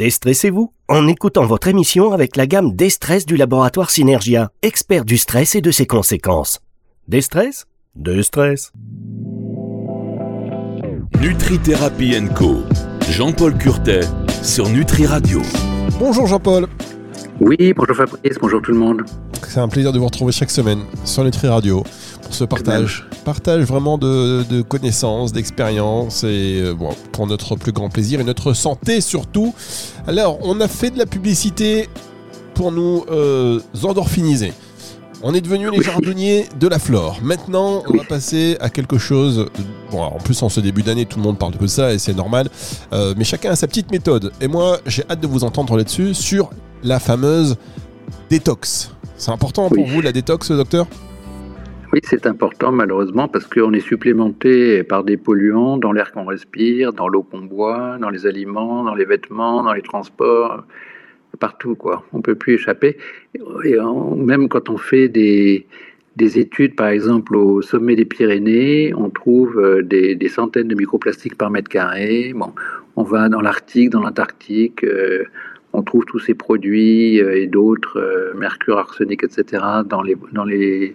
Déstressez-vous en écoutant votre émission avec la gamme Destress du laboratoire Synergia, expert du stress et de ses conséquences. Destress Destress. Nutri-Thérapie Co. Jean-Paul Curtet sur Nutri Radio. Bonjour Jean-Paul. Oui, bonjour Fabrice, bonjour tout le monde. C'est un plaisir de vous retrouver chaque semaine sur Nutri Radio pour ce partage. Partage vraiment de, connaissances, d'expériences et euh, bon, pour notre plus grand plaisir et notre santé surtout. Alors, on a fait de la publicité pour nous euh, endorphiniser. On est devenus les jardiniers de la flore. Maintenant, on va passer à quelque chose. Bon, en plus, en ce début d'année, tout le monde parle de ça et c'est normal. Euh, mais chacun a sa petite méthode. Et moi, j'ai hâte de vous entendre là-dessus sur la fameuse détox. C'est important pour vous la détox, docteur? Oui, c'est important malheureusement parce qu'on est supplémenté par des polluants dans l'air qu'on respire, dans l'eau qu'on boit, dans les aliments, dans les vêtements, dans les transports, partout quoi. On peut plus échapper. Et même quand on fait des, des études, par exemple au sommet des Pyrénées, on trouve euh, des, des centaines de microplastiques par mètre carré. Bon, on va dans l'Arctique, dans l'Antarctique. Euh, on trouve tous ces produits euh, et d'autres, mercure, arsenic, etc., dans les, dans les,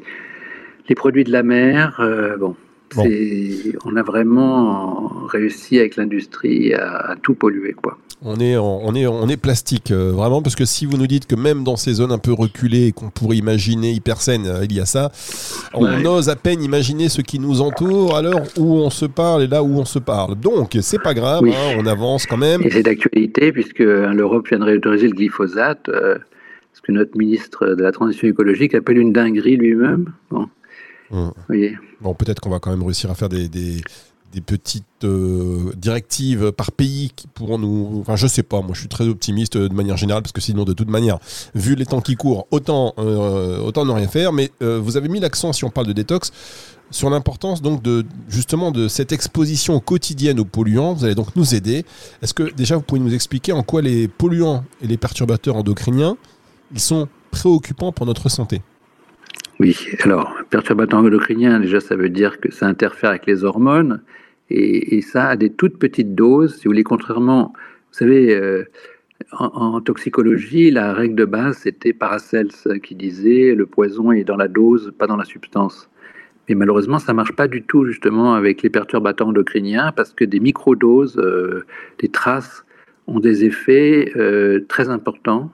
les produits de la mer, euh, bon, on a vraiment réussi avec l'industrie à, tout polluer, quoi. On est, on est, on est plastique, euh, vraiment, parce que si vous nous dites que même dans ces zones un peu reculées qu'on pourrait imaginer hyper saines, euh, il y a ça, on ose à peine imaginer ce qui nous entoure à l'heure où on se parle et là où on se parle. Donc, c'est pas grave, hein, on avance quand même. Et c'est d'actualité, puisque hein, l'Europe viendrait autoriser le glyphosate, ce que notre ministre de la Transition écologique appelle une dinguerie lui-même. Bon. Mmh. Bon, peut-être qu'on va quand même réussir à faire des, des, petites euh, directives par pays qui pourront nous. Enfin, je sais pas, moi je suis très optimiste de manière générale parce que sinon, de toute manière, vu les temps qui courent, autant, euh, autant ne rien faire. Mais euh, vous avez mis l'accent, si on parle de détox, sur l'importance donc de justement de cette exposition quotidienne aux polluants. Vous allez donc nous aider. Est-ce que déjà vous pouvez nous expliquer en quoi les polluants et les perturbateurs endocriniens ils sont préoccupants pour notre santé? Oui, alors, perturbateur endocrinien, déjà, ça veut dire que ça interfère avec les hormones, et, ça a des toutes petites doses, si vous voulez, contrairement, vous savez, euh, en, toxicologie, la règle de base, c'était Paracels qui disait le poison est dans la dose, pas dans la substance. Mais malheureusement, ça marche pas du tout, justement, avec les perturbateurs endocriniens, parce que des microdoses, euh, des traces, ont des effets euh, très importants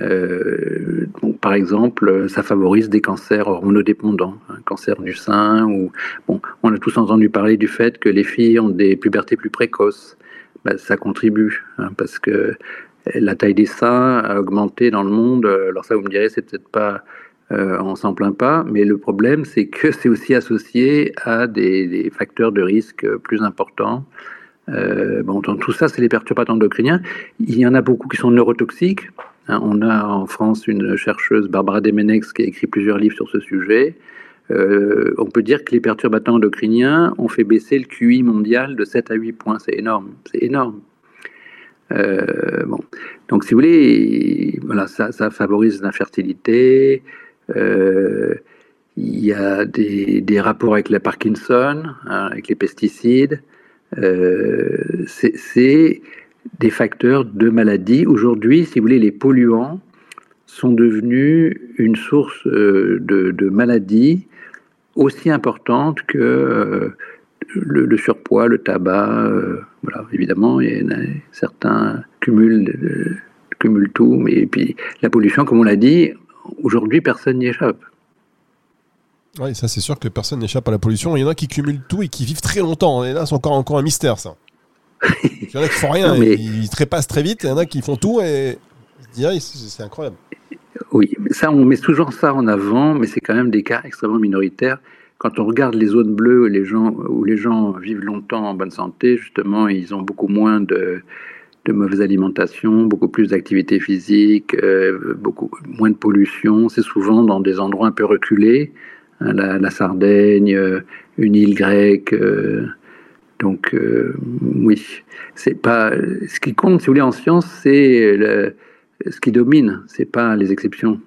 euh, par exemple, ça favorise des cancers hormonodépendants, un hein, cancer du sein, ou bon, on a tous entendu parler du fait que les filles ont des pubertés plus précoces. Ben, ça contribue, hein, parce que la taille des seins a augmenté dans le monde. Alors ça, vous me direz, c'est peut-être pas, euh, on s'en plaint pas, mais le problème, c'est que c'est aussi associé à des, facteurs de risque plus importants. Euh, bon, tout ça, c'est les perturbateurs endocriniens. Il y en a beaucoup qui sont neurotoxiques. Hein, on a en France une chercheuse, Barbara Demenex, qui a écrit plusieurs livres sur ce sujet. Euh, on peut dire que les perturbateurs endocriniens ont fait baisser le QI mondial de 7 à 8 points. C'est énorme. C'est énorme. Euh, bon. Donc, si vous voulez, voilà, ça, favorise l'infertilité. Euh, il y a des, rapports avec la Parkinson, hein, avec les pesticides. c'est des facteurs de maladie. Aujourd'hui, si vous voulez, les polluants sont devenus une source euh, de, de maladies aussi importante que euh, le, surpoids, le tabac. Euh, voilà, évidemment, il y en a, certains cumulent, cumulent tout, mais puis la pollution, comme on l'a dit, aujourd'hui, personne n'y échappe. Oui, ça c'est sûr que personne n'échappe à la pollution. Il y en a qui cumulent tout et qui vivent très longtemps. Et là, c'est encore, encore un mystère, ça. Il y en a qui font rien, ils trépassent très vite, il y en a qui font tout et c'est incroyable. Oui, ça, on met toujours ça en avant, mais c'est quand même des cas extrêmement minoritaires. Quand on regarde les zones bleues où les gens, où les gens vivent longtemps en bonne santé, justement, ils ont beaucoup moins de, de mauvaise alimentation, beaucoup plus d'activité physique, euh, beaucoup moins de pollution. C'est souvent dans des endroits un peu reculés, hein, la, Sardaigne, euh, une île grecque. Euh, donc euh, oui, c'est pas ce qui compte, si vous voulez, en science, c'est ce qui domine, c'est pas les exceptions.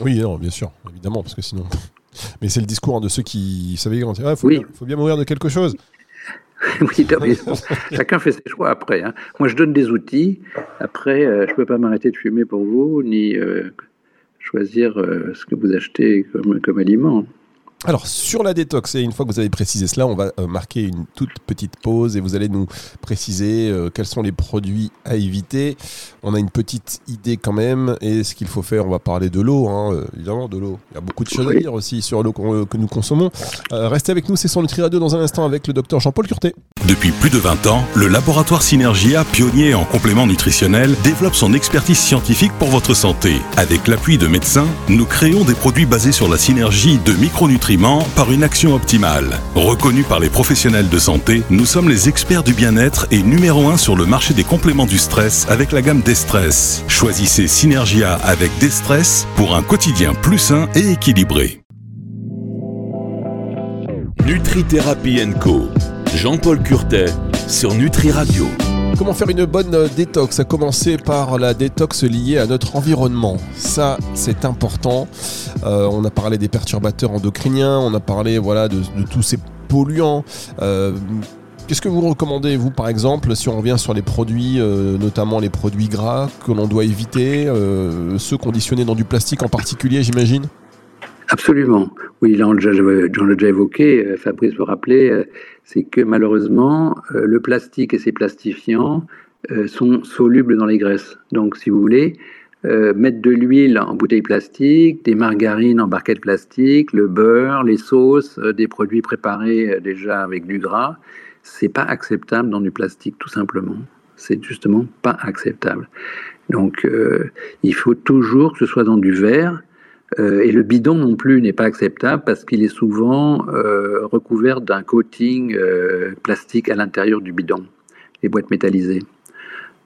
Oui, non, bien sûr, évidemment, parce que sinon. Mais c'est le discours de ceux qui, vous savez, il faut, bien, faut bien mourir de quelque chose. oui, chacun fait ses choix après. Hein. Moi, je donne des outils. Après, je ne peux pas m'arrêter de fumer pour vous, ni choisir ce que vous achetez comme, comme aliment. Alors sur la détox, et une fois que vous avez précisé cela, on va euh, marquer une toute petite pause et vous allez nous préciser euh, quels sont les produits à éviter. On a une petite idée quand même, et ce qu'il faut faire, on va parler de l'eau, hein, euh, évidemment de l'eau. Il y a beaucoup de choses à dire aussi sur l'eau que nous consommons. restez avec nous, c'est son Nutri Radio dans un instant avec le docteur Jean-Paul Curté. Depuis plus de 20 ans, le laboratoire Synergia, pionnier en compléments nutritionnels, développe son expertise scientifique pour votre santé. Avec l'appui de médecins, nous créons des produits basés sur la synergie de par une action optimale. Reconnus par les professionnels de santé, nous sommes les experts du bien-être et numéro 1 sur le marché des compléments du stress avec la gamme Destress. Choisissez Synergia avec Destress pour un quotidien plus sain et équilibré. Nutri Thérapie Co. Jean-Paul Curtet sur Nutri Radio. Comment faire une bonne euh, détox À commencer par la détox liée à notre environnement. Ça, c'est important. Euh, on a parlé des perturbateurs endocriniens, on a parlé voilà, de, tous ces polluants. Euh, qu'est-ce que vous recommandez, vous, par exemple, si on revient sur les produits, notamment les produits gras que l'on doit éviter, ceux conditionnés dans du plastique en particulier, j'imagine? Absolument. Oui, là, on l'a déjà évoqué, euh, Fabrice vous rappeler, euh, c'est que malheureusement, euh, le plastique et ses plastifiants sont solubles dans les graisses. Donc, si vous voulez, mettre de l'huile en bouteille plastique, des margarines en barquette plastique, le beurre, les sauces, des produits préparés déjà avec du gras, c'est pas acceptable dans du plastique, tout simplement. C'est justement pas acceptable. Donc, il faut toujours que ce soit dans du verre euh, et le bidon non plus n'est pas acceptable parce qu'il est souvent euh, recouvert d'un coating euh, plastique à l'intérieur du bidon, les boîtes métallisées.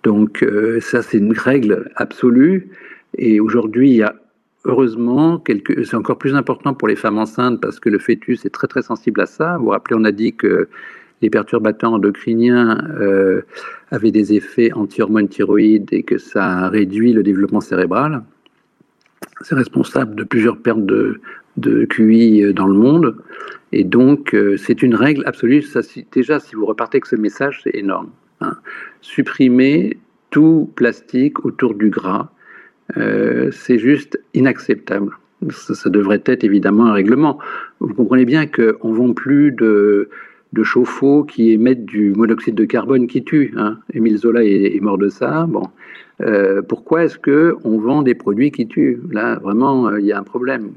Donc ça, c'est une règle absolue. Et aujourd'hui, il y a heureusement, c'est encore plus important pour les femmes enceintes parce que le fœtus est très très sensible à ça. Vous vous rappelez, on a dit que les perturbateurs endocriniens avaient des effets anti-hormones thyroïdes et que ça réduit le développement cérébral. C'est responsable de plusieurs pertes de, QI euh, dans le monde. Et donc, euh, c'est une règle absolue. Ça, déjà, si vous repartez avec ce message, c'est énorme. Hein. Supprimer tout plastique autour du gras, euh, c'est juste inacceptable. Ça, devrait être évidemment un règlement. Vous comprenez bien qu'on ne vend plus de, de chauffe-eau qui émettent du monoxyde de carbone qui tue. Hein. Émile Zola est, mort de ça. Bon. Euh, pourquoi est-ce qu'on vend des produits qui tuent? Là, vraiment, euh, il y a un problème.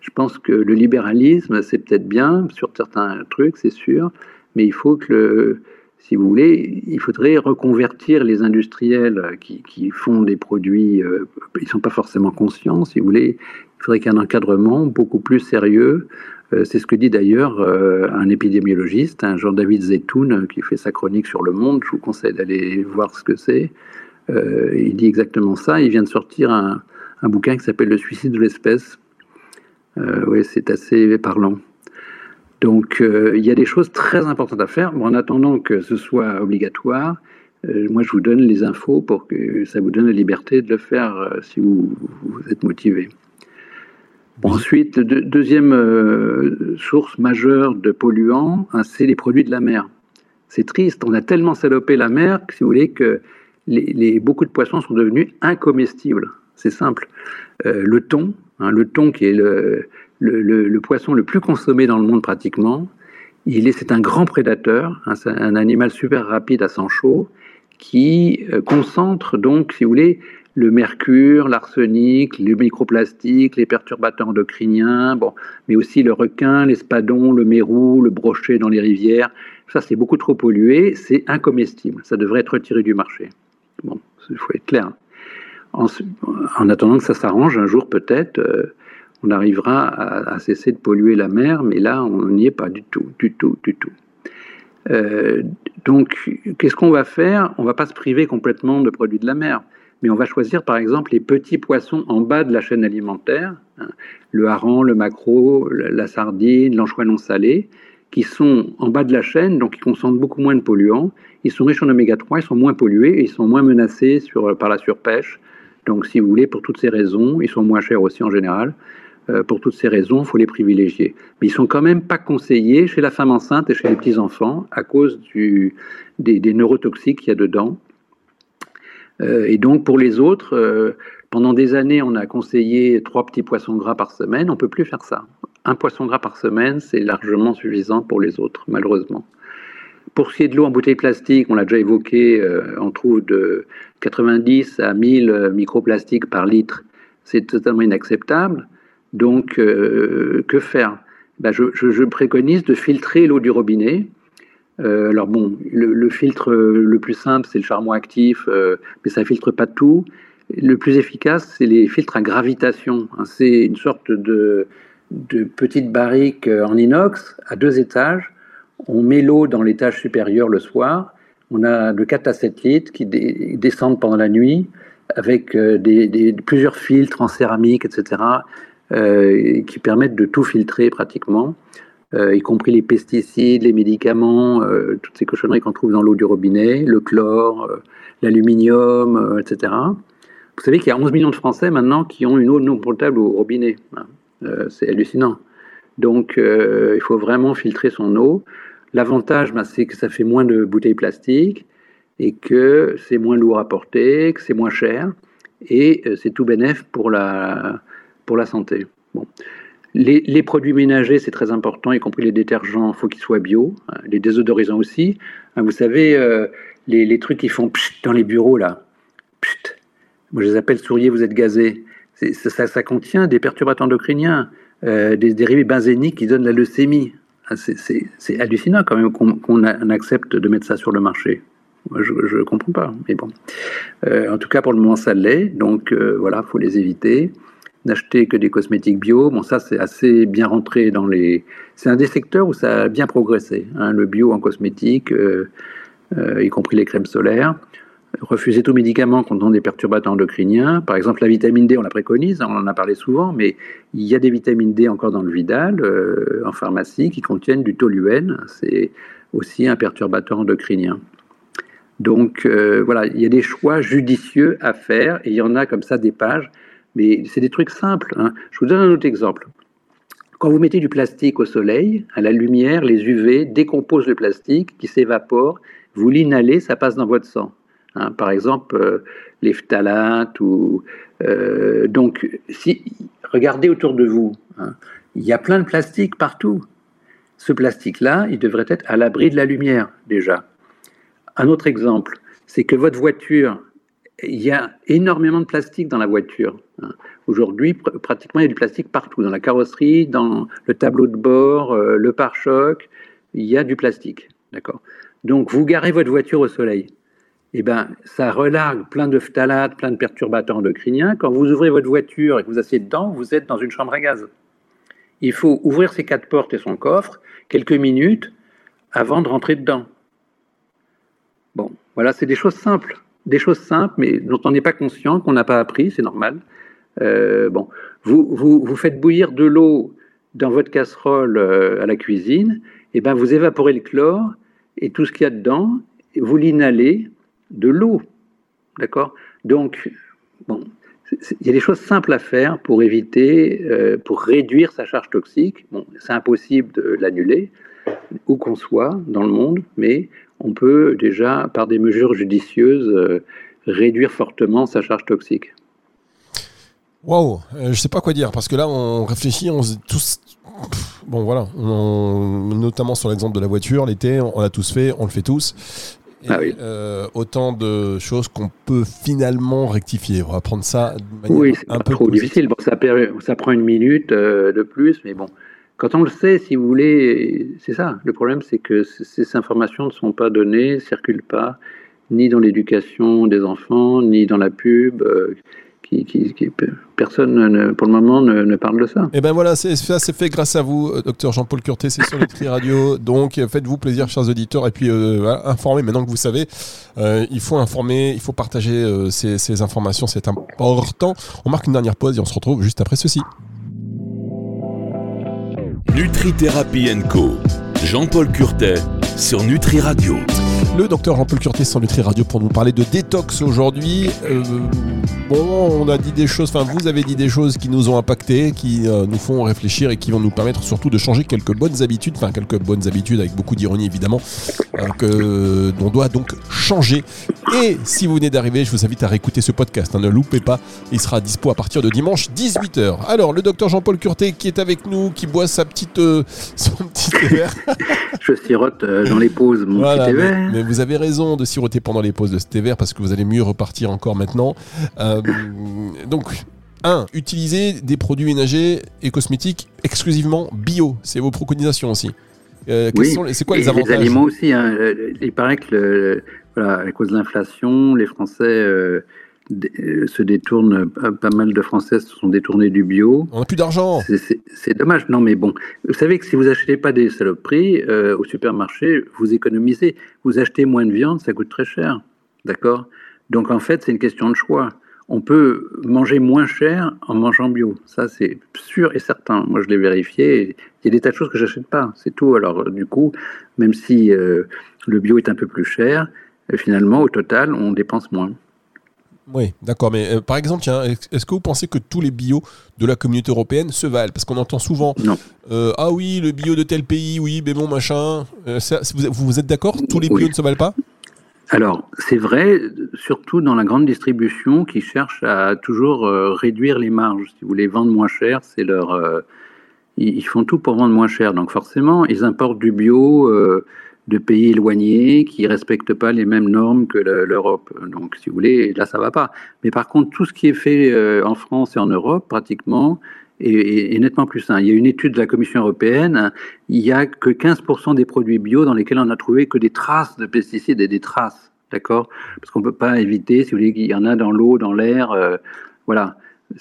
Je pense que le libéralisme, c'est peut-être bien sur certains trucs, c'est sûr, mais il faut que, si vous voulez, il faudrait reconvertir les industriels qui, font des produits, euh, ils ne sont pas forcément conscients, si vous voulez, il faudrait qu'il y ait un encadrement beaucoup plus sérieux. c'est ce que dit d'ailleurs un épidémiologiste, un Jean-David Zetoun, qui fait sa chronique sur Le Monde. Je vous conseille d'aller voir ce que c'est. Euh, il dit exactement ça. Il vient de sortir un, bouquin qui s'appelle Le suicide de l'espèce. Euh, oui, c'est assez parlant. Donc, euh, il y a des choses très importantes à faire. en attendant que ce soit obligatoire, moi, je vous donne les infos pour que ça vous donne la liberté de le faire si vous, êtes motivé. ensuite, deuxième source majeure de polluants, hein, c'est les produits de la mer. C'est triste, on a tellement salopé la mer que, si vous voulez, que beaucoup de poissons sont devenus incomestibles. C'est simple. Euh, le thon, hein, le thon qui est le, le, poisson le plus consommé dans le monde pratiquement, il est, c'est un grand prédateur, hein, c'est un animal super rapide à sang chaud qui euh, concentre donc, si vous voulez, le mercure, l'arsenic, le microplastique, les perturbateurs endocriniens, bon, mais aussi le requin, l'espadon, le mérou, le brochet dans les rivières. Ça, c'est beaucoup trop pollué, c'est incomestible. Ça devrait être retiré du marché. Bon, il faut être clair. En, attendant que ça s'arrange, un jour peut-être, euh, on arrivera à, cesser de polluer la mer, mais là, on n'y est pas du tout, du tout, du tout. Euh, donc, qu'est-ce qu'on va faire? On ne va pas se priver complètement de produits de la mer, mais on va choisir par exemple les petits poissons en bas de la chaîne alimentaire, hein, le hareng, le maquereau, la sardine, l'anchois non salé, qui sont en bas de la chaîne, donc qui concentrent beaucoup moins de polluants. Ils sont riches en oméga 3, ils sont moins pollués, et ils sont moins menacés sur, par la surpêche. Donc, si vous voulez, pour toutes ces raisons, ils sont moins chers aussi en général. Euh, pour toutes ces raisons, il faut les privilégier. Mais ils sont quand même pas conseillés chez la femme enceinte et chez les petits-enfants à cause des, neurotoxiques qu'il y a dedans. Euh, et donc pour les autres, euh, pendant des années, on a conseillé trois petits poissons gras par semaine. On peut plus faire ça. Un poisson gras par semaine, c'est largement suffisant pour les autres, malheureusement. Pour ce qui est de l'eau en bouteille plastique, on l'a déjà évoqué, on trouve de 90 à 1000 microplastiques par litre. C'est totalement inacceptable. Donc, euh, que faire? Ben, je, préconise de filtrer l'eau du robinet. Euh, alors bon, le, filtre le plus simple, c'est le charbon actif, euh, mais ça filtre pas tout. Le plus efficace, c'est les filtres à gravitation. Hein, c'est une sorte de, de petite barrique en inox à deux étages. On met l'eau dans l'étage supérieur le soir. On a de 4 à 7 litres qui descendent pendant la nuit avec des, plusieurs filtres en céramique, etc. Euh, qui permettent de tout filtrer pratiquement, euh, y compris les pesticides, les médicaments, euh, toutes ces cochonneries qu'on trouve dans l'eau du robinet, le chlore, l'aluminium, etc. Vous savez qu'il y a 11 millions de Français maintenant qui ont une eau non potable au robinet. Hein. C'est hallucinant. Donc, il faut vraiment filtrer son eau. L'avantage, ben, c'est que ça fait moins de bouteilles plastiques et que c'est moins lourd à porter, que c'est moins cher. Et c'est tout bénéf pour la, pour la santé. Bon. Les, produits ménagers, c'est très important, y compris les détergents, il faut qu'ils soient bio. Hein, les désodorisants aussi. Hein, vous savez, euh, les, trucs qui font dans les bureaux, là. Moi, je les appelle souriez, vous êtes gazé. Ça, contient des perturbateurs endocriniens, euh, des dérivés benzéniques qui donnent la leucémie. Ah, c'est hallucinant quand même qu'on accepte de mettre ça sur le marché. Je ne comprends pas, mais bon. Euh, en tout cas, pour le moment, ça l'est. Donc, voilà, il faut les éviter n'acheter que des cosmétiques bio. Bon, ça, c'est assez bien rentré dans les. C'est un des secteurs où ça a bien progressé. Hein, le bio en cosmétique, euh, euh, y compris les crèmes solaires. Refuser tout médicament contenant des perturbateurs endocriniens. Par exemple, la vitamine D, on la préconise, on en a parlé souvent, mais il y a des vitamines D encore dans le Vidal, euh, en pharmacie, qui contiennent du toluène. C'est aussi un perturbateur endocrinien. Donc voilà, il y a des choix judicieux à faire il y en a comme ça des pages mais c'est des trucs simples. Hein. Je vous donne un autre exemple. Quand vous mettez du plastique au soleil, à la lumière, les UV décomposent le plastique qui s'évapore. Vous l'inhalez, ça passe dans votre sang. Hein. Par exemple, euh, les phtalates ou euh, donc si regardez autour de vous, hein. il y a plein de plastique partout. Ce plastique-là, il devrait être à l'abri de la lumière déjà. Un autre exemple, c'est que votre voiture, il y a énormément de plastique dans la voiture. Hein. Aujourd'hui, pratiquement, il y a du plastique partout, dans la carrosserie, dans le tableau de bord, euh, le pare-choc, il y a du plastique. D'accord? Donc, vous garez votre voiture au soleil. Eh ben, ça relargue plein de phtalates, plein de perturbateurs endocriniens. Quand vous ouvrez votre voiture et que vous asseyez dedans, vous êtes dans une chambre à gaz. Il faut ouvrir ses quatre portes et son coffre quelques minutes avant de rentrer dedans. Bon, voilà, c'est des choses simples des choses simples, mais dont on n'est pas conscient, qu'on n'a pas appris, c'est normal. Euh, bon, vous, faites bouillir de l'eau dans votre casserole euh, à la cuisine, et ben vous évaporez le chlore et tout ce qu'il y a dedans, vous l'inhalez de l'eau, d'accord? Donc, bon, il y a des choses simples à faire pour éviter, euh, pour réduire sa charge toxique. Bon, c'est impossible de l'annuler où qu'on soit dans le monde, mais on peut déjà, par des mesures judicieuses, euh, réduire fortement sa charge toxique. Waouh, euh, je sais pas quoi dire parce que là on réfléchit, on se tous. Bon voilà, notamment sur l'exemple de la voiture, l'été, on l'a tous fait, on le fait tous. Ah oui. Euh, autant de choses qu'on peut finalement rectifier. On va prendre ça de manière oui, un peu trop difficile. Bon, ça, ça, prend une minute de plus, mais bon, quand on le sait, si vous voulez, c'est ça. Le problème, c'est que ces informations ne sont pas données, ne circulent pas, ni dans l'éducation des enfants, ni dans la pub. Euh, qui, personne, pour le moment, ne, parle de ça. Et eh ben voilà, c'est fait grâce à vous, euh, docteur Jean-Paul Curté, c'est sur Nutri Radio. Donc, faites-vous plaisir, chers auditeurs, et puis euh, informez. Maintenant que vous savez, il faut informer, il faut partager ces, ces informations, c'est important. On marque une dernière pause et on se retrouve juste après ceci. Nutri Thérapie Co. Jean-Paul Curtet sur Nutri Radio. Le docteur Jean-Paul Curtis sur Nutri Radio pour nous parler de détox aujourd'hui. Euh, bon, on a dit des choses, enfin vous avez dit des choses qui nous ont impacté, qui euh, nous font réfléchir et qui vont nous permettre surtout de changer quelques bonnes habitudes, enfin quelques bonnes habitudes avec beaucoup d'ironie évidemment, euh, que on doit donc changer. Et si vous venez d'arriver, je vous invite à réécouter ce podcast, hein, ne loupez pas, il sera dispo à partir de dimanche 18h. Alors le docteur Jean-Paul Curté qui est avec nous, qui boit sa petite, son petit verre. je sirote dans les pauses mon petit. Mais, vous avez raison de siroter pendant les pauses de ce thé vert parce que vous allez mieux repartir encore maintenant. Euh, donc, un, Utiliser des produits ménagers et cosmétiques exclusivement bio. C'est vos préconisations aussi. Euh, c'est quoi les avantages Les aliments aussi. Hein. Il paraît que, voilà, à cause de l'inflation, les Français euh, se détournent, pas mal de Français se sont détournés du bio. On n'a plus d'argent. C'est dommage. Non, mais bon, vous savez que si vous achetez pas des saloperies euh, au supermarché, vous économisez. Vous achetez moins de viande, ça coûte très cher. D'accord? Donc en fait, c'est une question de choix. On peut manger moins cher en mangeant bio. Ça, c'est sûr et certain. Moi, je l'ai vérifié. Il y a des tas de choses que j'achète pas. C'est tout. Alors, du coup, même si euh, le bio est un peu plus cher, finalement, au total, on dépense moins. Oui, d'accord. Mais euh, par exemple, tiens, est-ce que vous pensez que tous les bio de la communauté européenne se valent? Parce qu'on entend souvent euh, Ah oui, le bio de tel pays, oui, mais bon, machin. Euh, vous, vous, êtes d'accord? Tous les bio ne se valent pas? Alors, c'est vrai, surtout dans la grande distribution qui cherche à toujours réduire les marges. Si vous voulez vendre moins cher, c'est leur. ils font tout pour vendre moins cher. Donc, forcément, ils importent du bio de pays éloignés qui ne respectent pas les mêmes normes que l'Europe. Donc, si vous voulez, là, ça va pas. Mais par contre, tout ce qui est fait euh, en France et en Europe, pratiquement, est, nettement plus sain. Il y a une étude de la Commission européenne, il n'y a que 15% des produits bio dans lesquels on a trouvé que des traces de pesticides et des traces. D'accord? Parce qu'on ne peut pas éviter, si vous voulez, qu'il y en a dans l'eau, dans l'air. Euh, voilà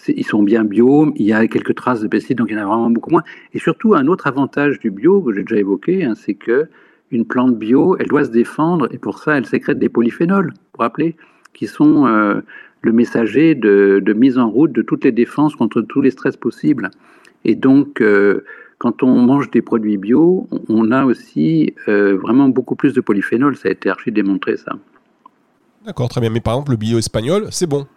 ils sont bien bio, il y a quelques traces de pesticides, donc il y en a vraiment beaucoup moins. Et surtout, un autre avantage du bio que j'ai déjà évoqué, hein, c'est que une plante bio, elle doit se défendre et pour ça, elle sécrète des polyphénols, vous rappeler, qui sont euh, le messager de, mise en route de toutes les défenses contre tous les stress possibles. Et donc, euh, quand on mange des produits bio, on a aussi euh, vraiment beaucoup plus de polyphénols. Ça a été archi démontré, ça. D'accord, très bien. Mais par exemple, le bio espagnol, c'est bon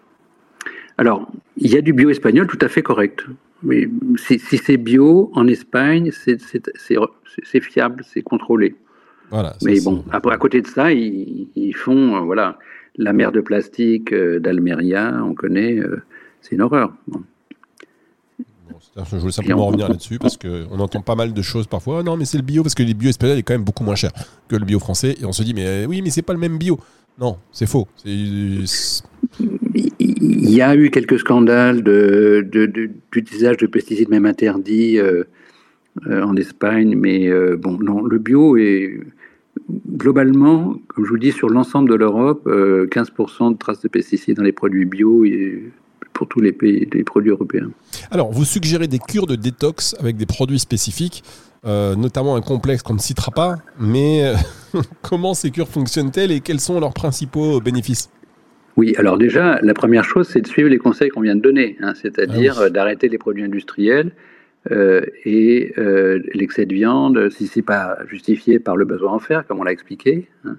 Alors, il y a du bio espagnol tout à fait correct. Mais si, si c'est bio en Espagne, c'est fiable, c'est contrôlé. Mais bon, après, à côté de ça, ils, font euh, voilà, la mer de plastique euh, d'Almeria, on connaît, euh, c'est une horreur. je voulais simplement revenir là-dessus parce qu'on entend pas mal de choses parfois. non, mais c'est le bio parce que le bio espagnol est quand même beaucoup moins cher que le bio français. Et on se dit, mais oui, mais c'est pas le même bio. Non, c'est faux. Il y a eu quelques scandales d'utilisage de, de, pesticides même interdits en Espagne, mais bon, non, le bio est globalement, comme je vous dis, sur l'ensemble de l'Europe, 15% euh, de traces de pesticides dans les produits bio et pour tous les pays, les produits européens. Alors, vous suggérez des cures de détox avec des produits spécifiques, euh, notamment un complexe qu'on ne citera pas, mais euh, comment ces cures fonctionnent-elles et quels sont leurs principaux bénéfices? Oui, alors déjà, la première chose, c'est de suivre les conseils qu'on vient de donner, hein, c'est-à-dire ah d'arrêter les produits industriels, euh, et euh, l'excès de viande, si c'est pas justifié par le besoin en fer, comme on l'a expliqué. Hein.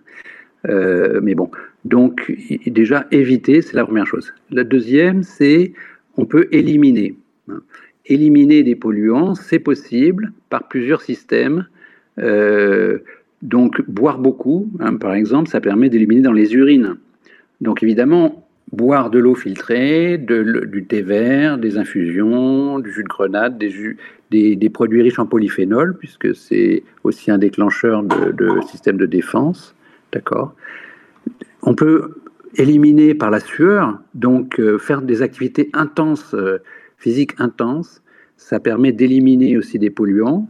Euh, mais bon, donc déjà éviter, c'est la première chose. La deuxième, c'est on peut éliminer. Hein. Éliminer des polluants, c'est possible par plusieurs systèmes. donc boire beaucoup, hein, par exemple, ça permet d'éliminer dans les urines. Donc évidemment, boire de l'eau filtrée, du thé vert, des infusions, du jus de grenade, des, des, produits riches en polyphénol, puisque c'est aussi un déclencheur de, système de défense. D'accord? On peut éliminer par la sueur, donc euh, faire des activités intenses, euh, physiques intenses. Ça permet d'éliminer aussi des polluants.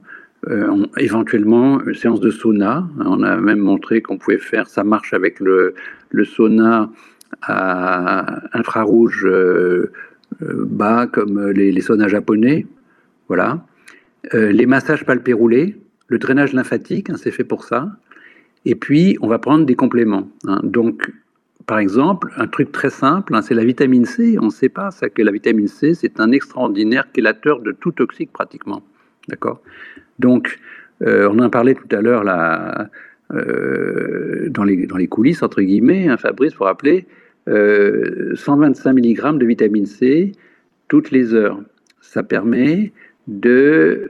Euh, éventuellement, une séance de sauna. On a même montré qu'on pouvait faire, ça marche avec le sauna à infrarouge euh, euh, bas comme les, les, saunas japonais. Voilà. Euh, les massages palpés roulés, le drainage lymphatique, hein, c'est fait pour ça. Et puis, on va prendre des compléments. Hein. Donc, par exemple, un truc très simple, hein, c'est la vitamine C. On ne sait pas ça que la vitamine C, c'est un extraordinaire chélateur de tout toxique pratiquement. D'accord? Donc, on en parlait tout à l'heure, dans, les, coulisses, entre guillemets, Fabrice, pour rappeler, 125 mg de vitamine C toutes les heures. Ça permet de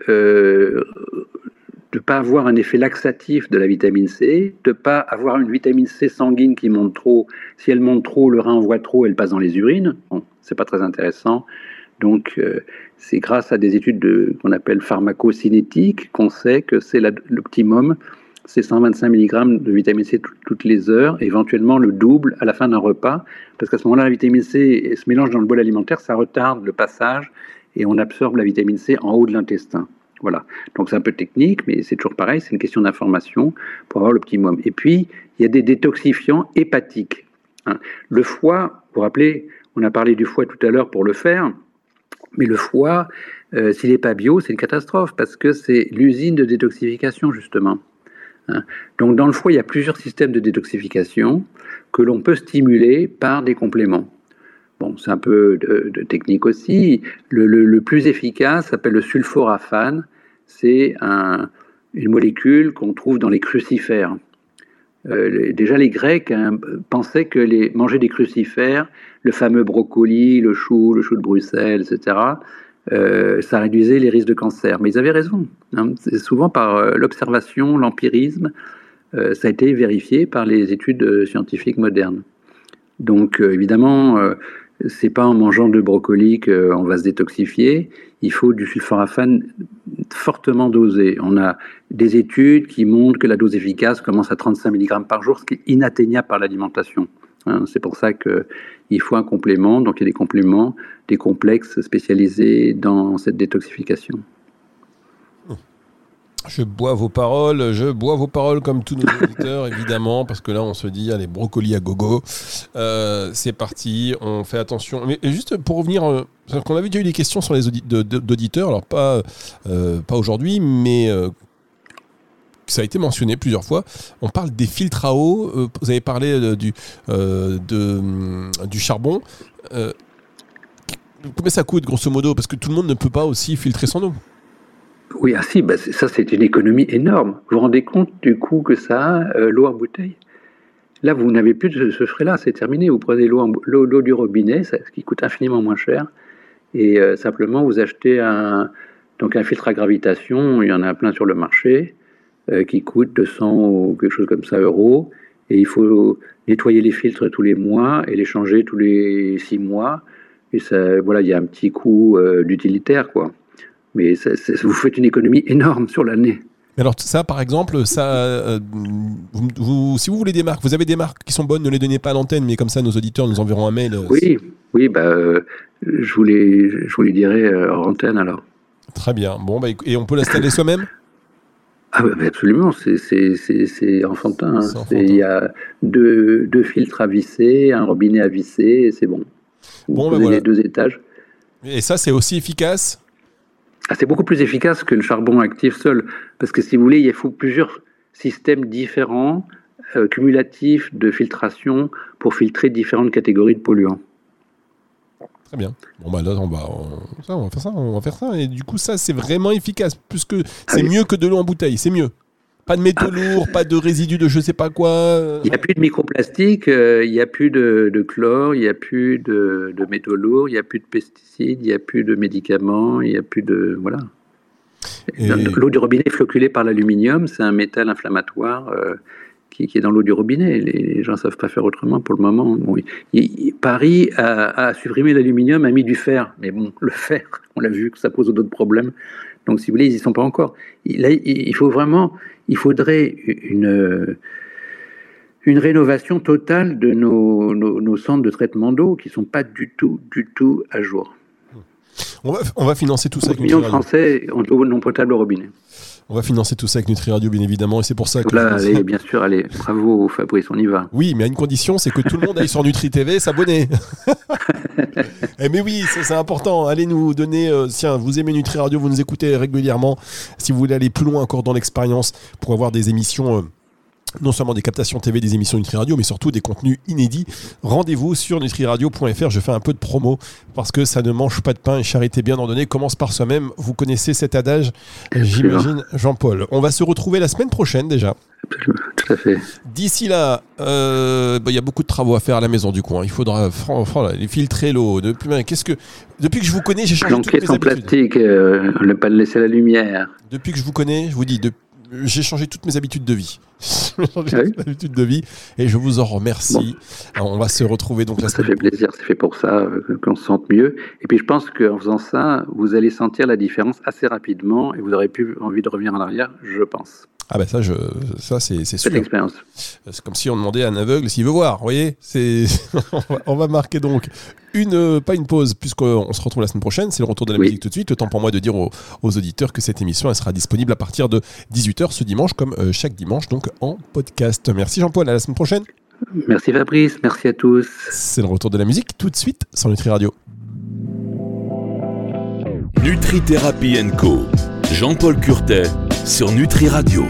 ne pas avoir un effet laxatif de la vitamine C, de ne pas avoir une vitamine C sanguine qui monte trop. Si elle monte trop, le rein envoie trop, elle passe dans les urines. C'est pas très intéressant. Donc, euh, c'est grâce à des études qu'on appelle pharmacocinétiques qu'on sait que c'est l'optimum, c'est 125 mg de vitamine C toutes les heures, éventuellement le double à la fin d'un repas, parce qu'à ce moment-là, la vitamine C se mélange dans le bol alimentaire, ça retarde le passage et on absorbe la vitamine C en haut de l'intestin. Voilà. Donc c'est un peu technique, mais c'est toujours pareil, c'est une question d'information pour avoir l'optimum. Et puis, il y a des détoxifiants hépatiques. Hein. Le foie, vous vous rappelez, on a parlé du foie tout à l'heure pour le faire, mais le foie, euh, s'il n'est pas bio, c'est une catastrophe parce que c'est l'usine de détoxification, justement. Hein. Donc dans le foie, il y a plusieurs systèmes de détoxification que l'on peut stimuler par des compléments. Bon, c'est un peu de, technique aussi. Le, plus efficace s'appelle le sulforaphane. C'est une molécule qu'on trouve dans les crucifères. Euh, déjà, les Grecs hein, pensaient que les, manger des crucifères, le fameux brocoli, le chou, le chou de Bruxelles, etc., euh, ça réduisait les risques de cancer. Mais ils avaient raison. Hein. Souvent par euh, l'observation, l'empirisme, ça a été vérifié par les études scientifiques modernes. Donc, évidemment, c'est pas en mangeant de brocoli qu'on va se détoxifier. Il faut du sulforaphane fortement dosé. On a des études qui montrent que la dose efficace commence à 35 mg par jour, ce qui est inatteignable par l'alimentation. Hein. c'est pour ça qu'il faut un complément. Donc il y a des compléments, des complexes spécialisés dans cette détoxification. Je bois vos paroles, je bois vos paroles comme tous nos auditeurs, évidemment, parce que là, on se dit, allez, brocoli à gogo. Euh, c'est parti, on fait attention. Mais juste pour revenir, euh, parce qu'on avait déjà eu des questions sur les auditeurs, alors pas, euh, pas aujourd'hui, mais ça a été mentionné plusieurs fois. On parle des filtres à eau. vous avez parlé du, de, du charbon. combien ça coûte, grosso modo? Parce que tout le monde ne peut pas aussi filtrer son eau. Oui, ah si, bah, ça c'est une économie énorme. Vous vous rendez compte du coût que ça a, euh, l'eau en bouteille? Là, vous n'avez plus de ce frais-là, c'est terminé. Vous prenez l'eau, du robinet, ce qui coûte infiniment moins cher, et euh, simplement vous achetez un, donc un filtre à gravitation, il y en a plein sur le marché, euh, qui coûte 200 ou quelque chose comme ça euros, et il faut nettoyer les filtres tous les mois et les changer tous les six mois, et ça, voilà, il y a un petit coût d'utilitaire, quoi. Mais vous faites une économie énorme sur l'année. Alors ça, par exemple, ça, euh, si vous voulez des marques, vous avez des marques qui sont bonnes, ne les donnez pas à l'antenne, mais comme ça, nos auditeurs nous enverront un mail. Euh, oui, oui, bah, euh, je vous les, je vous les dirai en antenne alors. Très bien. Bon, bah, et on peut l'installer soi-même? Ah bah, absolument, c'est enfantin. Hein. Il y a deux, deux, filtres à visser, un robinet à visser, et c'est bon. Vous bon, bah, les deux étages. Et ça, c'est aussi efficace? Ah, c'est beaucoup plus efficace que le charbon actif seul, parce que si vous voulez, il faut plusieurs systèmes différents, euh, cumulatifs de filtration pour filtrer différentes catégories de polluants. Très bien. Bon bah là on va, on, va faire ça, on va faire ça et du coup ça c'est vraiment efficace puisque c'est mieux que de l'eau en bouteille, c'est mieux. Pas de métaux lourds, pas de résidus de je sais pas quoi. Il n'y a plus de microplastique, euh, il n'y a plus de, chlore, il n'y a plus de, métaux lourds, il n'y a plus de pesticides, il n'y a plus de médicaments, il n'y a plus de. Voilà. L'eau du robinet est floculée par l'aluminium, c'est un métal inflammatoire euh, qui, est dans l'eau du robinet. Les, gens ne savent pas faire autrement pour le moment. Paris a, a supprimé l'aluminium, a mis du fer. Mais bon, le fer, on l'a vu que ça pose d'autres problèmes. Donc, si vous voulez, ils n'y sont pas encore. Là, il faut vraiment, il faudrait une, une rénovation totale de nos, nos, centres de traitement d'eau qui ne sont pas du tout, du tout à jour. On va, on va financer tout ça avec millions de Français ont de l'eau non potable au robinet. On va financer tout ça avec Nutri Radio, bien évidemment, et c'est pour ça que. Là, allez, bien sûr, allez, bravo Fabrice, on y va. Oui, mais à une condition, c'est que tout le monde aille sur Nutri TV s'abonner. eh mais oui, c'est important. Allez nous donner, euh, tiens, vous aimez Nutri Radio, vous nous écoutez régulièrement. Si vous voulez aller plus loin encore dans l'expérience pour avoir des émissions. Euh, non seulement des captations TV, des émissions Nutri Radio, mais surtout des contenus inédits. Rendez-vous sur nutriradio.fr. Je fais un peu de promo parce que ça ne mange pas de pain et charité bien ordonnée commence par soi-même. Vous connaissez cet adage, j'imagine, Jean-Paul. On va se retrouver la semaine prochaine déjà. Tout à fait. D'ici là, euh, bah, il y a beaucoup de travaux à faire à la maison du coup. hein. Il faudra fran- fran- filtrer l'eau. Depuis, qu'est-ce que depuis que je vous connais, j'ai changé toutes mes son habitudes. plastique, euh, ne pas laisser la lumière. Depuis que je vous connais, je vous dis, j'ai changé toutes mes habitudes de vie. J'ai changé Ah oui toutes mes habitudes de vie et je vous en remercie. On va se retrouver donc la Ça semaine fait plaisir, c'est fait pour ça, euh, qu'on se sente mieux. Et puis je pense qu'en faisant ça, vous allez sentir la différence assez rapidement et vous aurez plus envie de revenir en arrière, je pense. Ah bah ça, je, ça c'est sûr. l'expérience. C'est comme si on demandait à un aveugle s'il veut voir. Vous voyez, c'est on, va, marquer donc une euh, pas une pause puisqu'on se retrouve la semaine prochaine. C'est le retour de la Oui. musique tout de suite. Le temps pour moi de dire aux, aux auditeurs que cette émission elle sera disponible à partir de 18h ce dimanche comme euh, chaque dimanche donc en podcast. Merci Jean-Paul. À la semaine prochaine. Merci Fabrice, merci à tous. C'est le retour de la musique tout de suite sur Nutri Radio. Nutri Thérapie Co. Jean-Paul Curtet sur Nutri Radio.